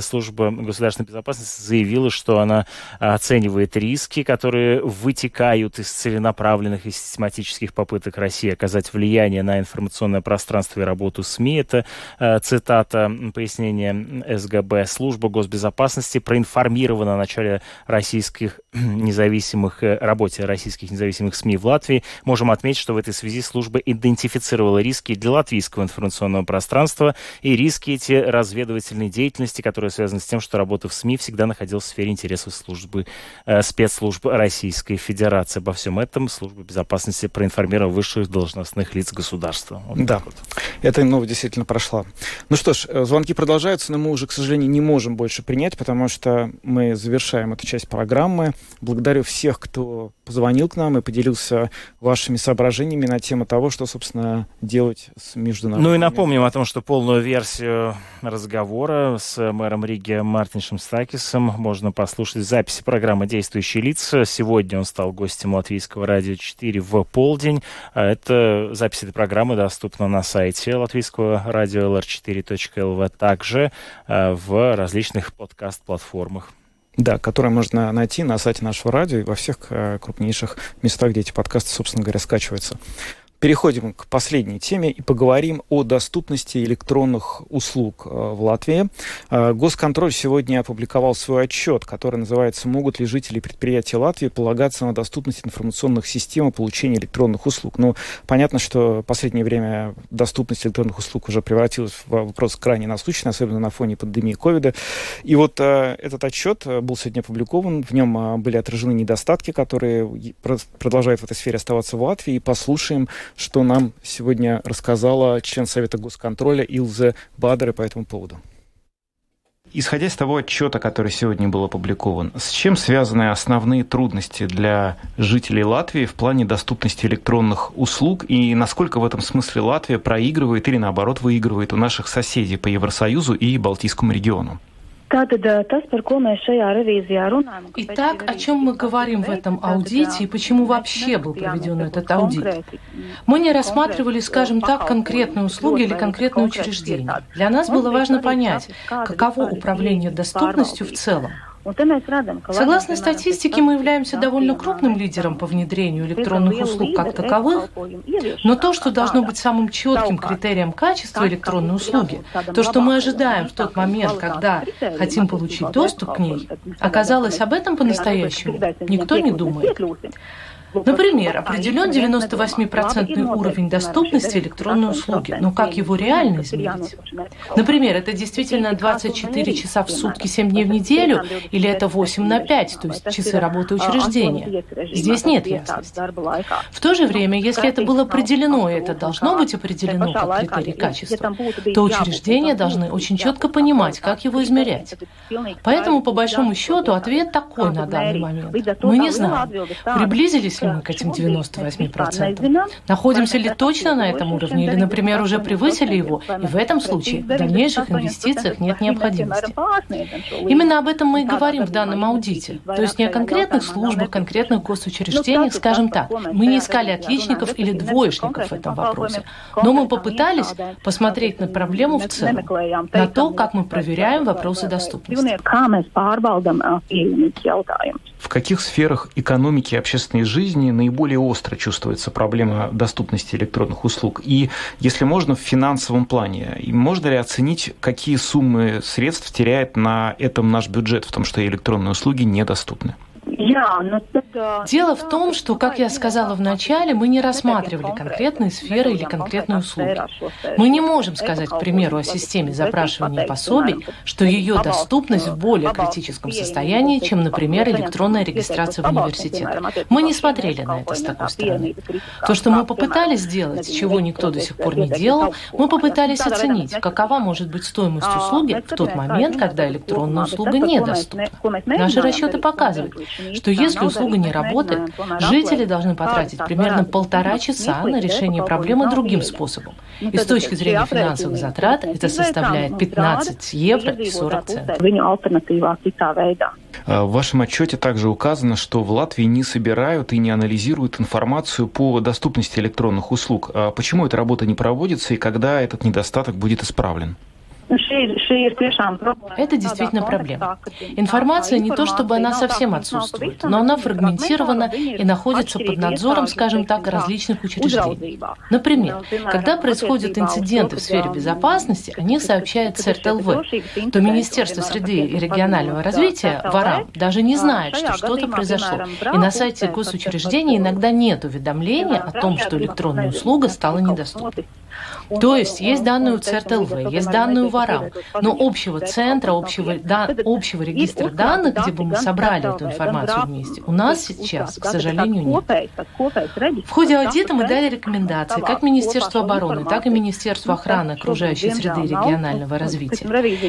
служба государственной безопасности заявила, что она оценивает риски, которые вытекают из целенаправленных и систематических попыток России оказать влияние на информационное пространство и работу СМИ. Это э, цитата пояснения СГБ. Служба госбезопасности проинформирована о начале российских [CLEARS THROAT] независимых, э, работе российских независимых СМИ в Латвии. Можем отметить, что в этой связи служба идентифицировала риски для латвийского информационного пространства и риски эти разведывательной деятельности, которая связана с тем, что работа в СМИ всегда находилась в сфере интересов службы, э, спецслужб Российской Федерации. Обо всем этом служба безопасности проинформировала высших должностных лиц государства. Вот да, вот. эта новость действительно прошла. Ну что ж, э, звонки продолжаются, но мы уже, к сожалению, не можем больше принять, потому что мы завершаем эту часть программы. Благодарю всех, кто позвонил к нам и поделился вашими соображениями на тему того, что, собственно, делать с международными... Ну и напомним о том, что полную версию разговора с мэром Риги Мартиншем Стакисом можно послушать в записи программы «Действующие лица». Сегодня он стал гостем Латвийского радио 4 в полдень. А это запись этой программы доступна на сайте латвийского радио lr4.lv, также а, в различных подкаст-платформах. Да, которые можно найти на сайте нашего радио и во всех э, крупнейших местах, где эти подкасты, собственно говоря, скачиваются. Переходим к последней теме и поговорим о доступности электронных услуг э, в Латвии. Э, Госконтроль сегодня опубликовал свой отчет, который называется «Могут ли жители предприятия Латвии полагаться на доступность информационных систем и получения электронных услуг?». Ну, понятно, что в последнее время доступность электронных услуг уже превратилась в вопрос крайне насущный, особенно на фоне пандемии ковида. И вот э, этот отчет был сегодня опубликован, в нем были отражены недостатки, которые продолжают в этой сфере оставаться в Латвии, и послушаем, что нам сегодня рассказала член Совета госконтроля Илзе Бадер по этому поводу. Исходя из того отчета, который сегодня был опубликован, с чем связаны основные трудности для жителей Латвии в плане доступности электронных услуг и насколько в этом смысле Латвия проигрывает или наоборот выигрывает у наших соседей по Евросоюзу и Балтийскому региону? Итак, о чем мы говорим в этом аудите и почему вообще был проведен этот аудит? Мы не рассматривали, скажем так, конкретные услуги или конкретные учреждения. Для нас было важно понять, каково управление доступностью в целом. Согласно статистике, мы являемся довольно крупным лидером по внедрению электронных услуг как таковых, но то, что должно быть самым четким критерием качества электронной услуги, то, что мы ожидаем в тот момент, когда хотим получить доступ к ней, оказалось об этом по-настоящему никто не думает. Например, определен 98% уровень доступности электронной услуги, но как его реально измерить? Например, это действительно 24 часа в сутки, 7 дней в неделю, или это 8 на 5, то есть часы работы учреждения? Здесь нет ясности. В то же время, если это было определено, и это должно быть определено как критерий качества, то учреждения должны очень четко понимать, как его измерять. Поэтому, по большому счету, ответ такой на данный момент. Мы не знаем, приблизились ли мы к этим 98%? Находимся ли точно на этом уровне или, например, уже превысили его, и в этом случае в дальнейших инвестициях нет необходимости? Именно об этом мы и говорим в данном аудите. То есть не о конкретных службах, конкретных госучреждениях, скажем так. Мы не искали отличников или двоечников в этом вопросе, но мы попытались посмотреть на проблему в целом, на то, как мы проверяем вопросы доступности. В каких сферах экономики и общественной жизни наиболее остро чувствуется проблема доступности электронных услуг? И, если можно, в финансовом плане, можно ли оценить, какие суммы средств теряет на этом наш бюджет, в том, что электронные услуги недоступны? Дело в том, что, как я сказала в начале, мы не рассматривали конкретные сферы или конкретные услуги. Мы не можем сказать, к примеру, о системе запрашивания пособий, что ее доступность в более критическом состоянии, чем, например, электронная регистрация в университет. Мы не смотрели на это с такой стороны. То, что мы попытались сделать, чего никто до сих пор не делал, мы попытались оценить, какова может быть стоимость услуги в тот момент, когда электронная услуга недоступна. Наши расчеты показывают, что если услуга не работает, жители должны потратить примерно полтора часа на решение проблемы другим способом. И с точки зрения финансовых затрат это составляет 15 евро и 40 центов. А в вашем отчете также указано, что в Латвии не собирают и не анализируют информацию по доступности электронных услуг. А почему эта работа не проводится и когда этот недостаток будет исправлен? Это действительно проблема. Информация не то, чтобы она совсем отсутствует, но она фрагментирована и находится под надзором, скажем так, различных учреждений. Например, когда происходят инциденты в сфере безопасности, они сообщают ЦРТЛВ, то Министерство среды и регионального развития, ворам, даже не знает, что что-то произошло. И на сайте госучреждений иногда нет уведомления о том, что электронная услуга стала недоступной. То есть есть данные у ЦРТЛВ, есть данные у ВАРАМ, но общего центра, общего, да, общего регистра данных, где бы мы собрали эту информацию вместе, у нас сейчас, к сожалению, нет. В ходе аудита мы дали рекомендации как Министерству обороны, так и Министерству охраны окружающей среды и регионального развития.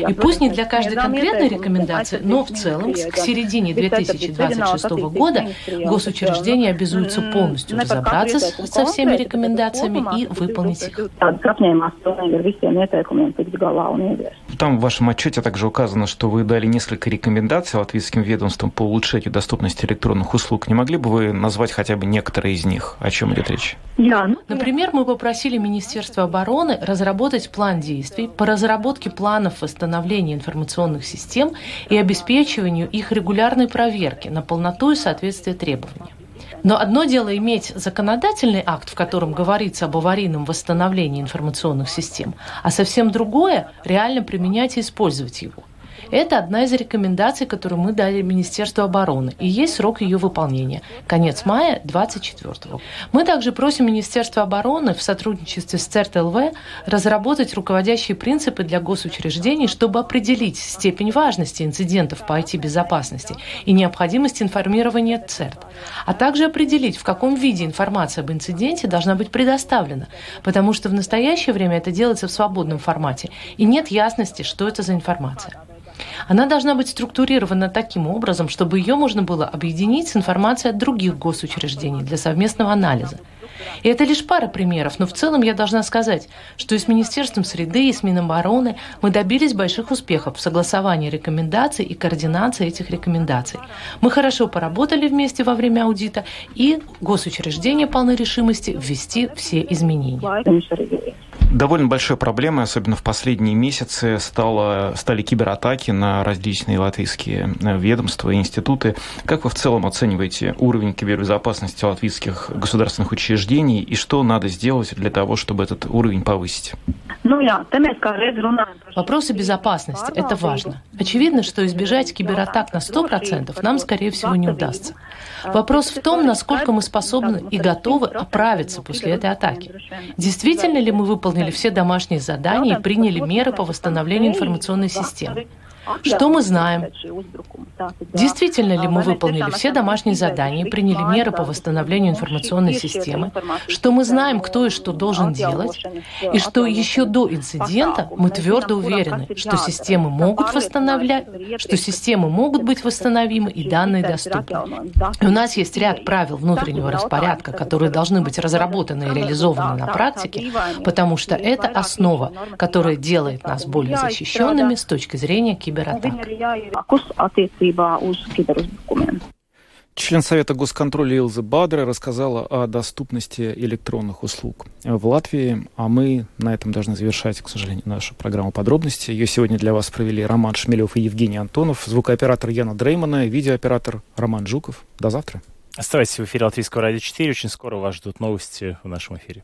И пусть не для каждой конкретной рекомендации, но в целом к середине 2026 года госучреждения обязуются полностью разобраться со всеми рекомендациями и выполнить их apņēmās pilnīgi ar visiem ieteikumiem tikt galā un ieviest. Там в вашем отчете также указано, что вы дали несколько рекомендаций латвийским ведомствам по улучшению доступности электронных услуг. Не могли бы вы назвать хотя бы некоторые из них? О чем идет речь? Ну, Например, мы попросили Министерство обороны разработать план действий по разработке планов восстановления информационных систем и обеспечиванию их регулярной проверки на полноту и соответствие требованиям. Но одно дело иметь законодательный акт, в котором говорится об аварийном восстановлении информационных систем, а совсем другое – реально применять и использовать его. Это одна из рекомендаций, которую мы дали Министерству обороны. И есть срок ее выполнения. Конец мая 24 -го. Мы также просим Министерство обороны в сотрудничестве с ЦЕРТ-ЛВ разработать руководящие принципы для госучреждений, чтобы определить степень важности инцидентов по IT-безопасности и необходимость информирования ЦЕРТ, а также определить, в каком виде информация об инциденте должна быть предоставлена, потому что в настоящее время это делается в свободном формате, и нет ясности, что это за информация. Она должна быть структурирована таким образом, чтобы ее можно было объединить с информацией от других госучреждений для совместного анализа. И это лишь пара примеров, но в целом я должна сказать, что и с Министерством среды, и с Минобороны мы добились больших успехов в согласовании рекомендаций и координации этих рекомендаций. Мы хорошо поработали вместе во время аудита, и госучреждения полны решимости ввести все изменения. Довольно большой проблемой, особенно в последние месяцы, стало, стали кибератаки на различные латвийские э, ведомства и институты. Как вы в целом оцениваете уровень кибербезопасности латвийских государственных учреждений и что надо сделать для того, чтобы этот уровень повысить? Ну, Вопросы безопасности – это важно. Очевидно, что избежать кибератак на 100% нам, скорее всего, не удастся. Вопрос в том, насколько мы способны и готовы оправиться после этой атаки. Действительно ли мы выполнили все домашние задания и приняли меры по восстановлению информационной системы? Что мы знаем? Действительно ли мы выполнили все домашние задания и приняли меры по восстановлению информационной системы? Что мы знаем, кто и что должен делать? И что еще до инцидента мы твердо уверены, что системы могут восстановлять, что системы могут быть восстановимы и данные доступны. И у нас есть ряд правил внутреннего распорядка, которые должны быть разработаны и реализованы на практике, потому что это основа, которая делает нас более защищенными с точки зрения кибератак. Член Совета госконтроля Илза Бадра рассказала о доступности электронных услуг в Латвии, а мы на этом должны завершать, к сожалению, нашу программу подробности. Ее сегодня для вас провели Роман Шмелев и Евгений Антонов, звукооператор Яна Дреймана, видеооператор Роман Жуков. До завтра. Оставайтесь в эфире Латвийского радио 4. Очень скоро вас ждут новости в нашем эфире.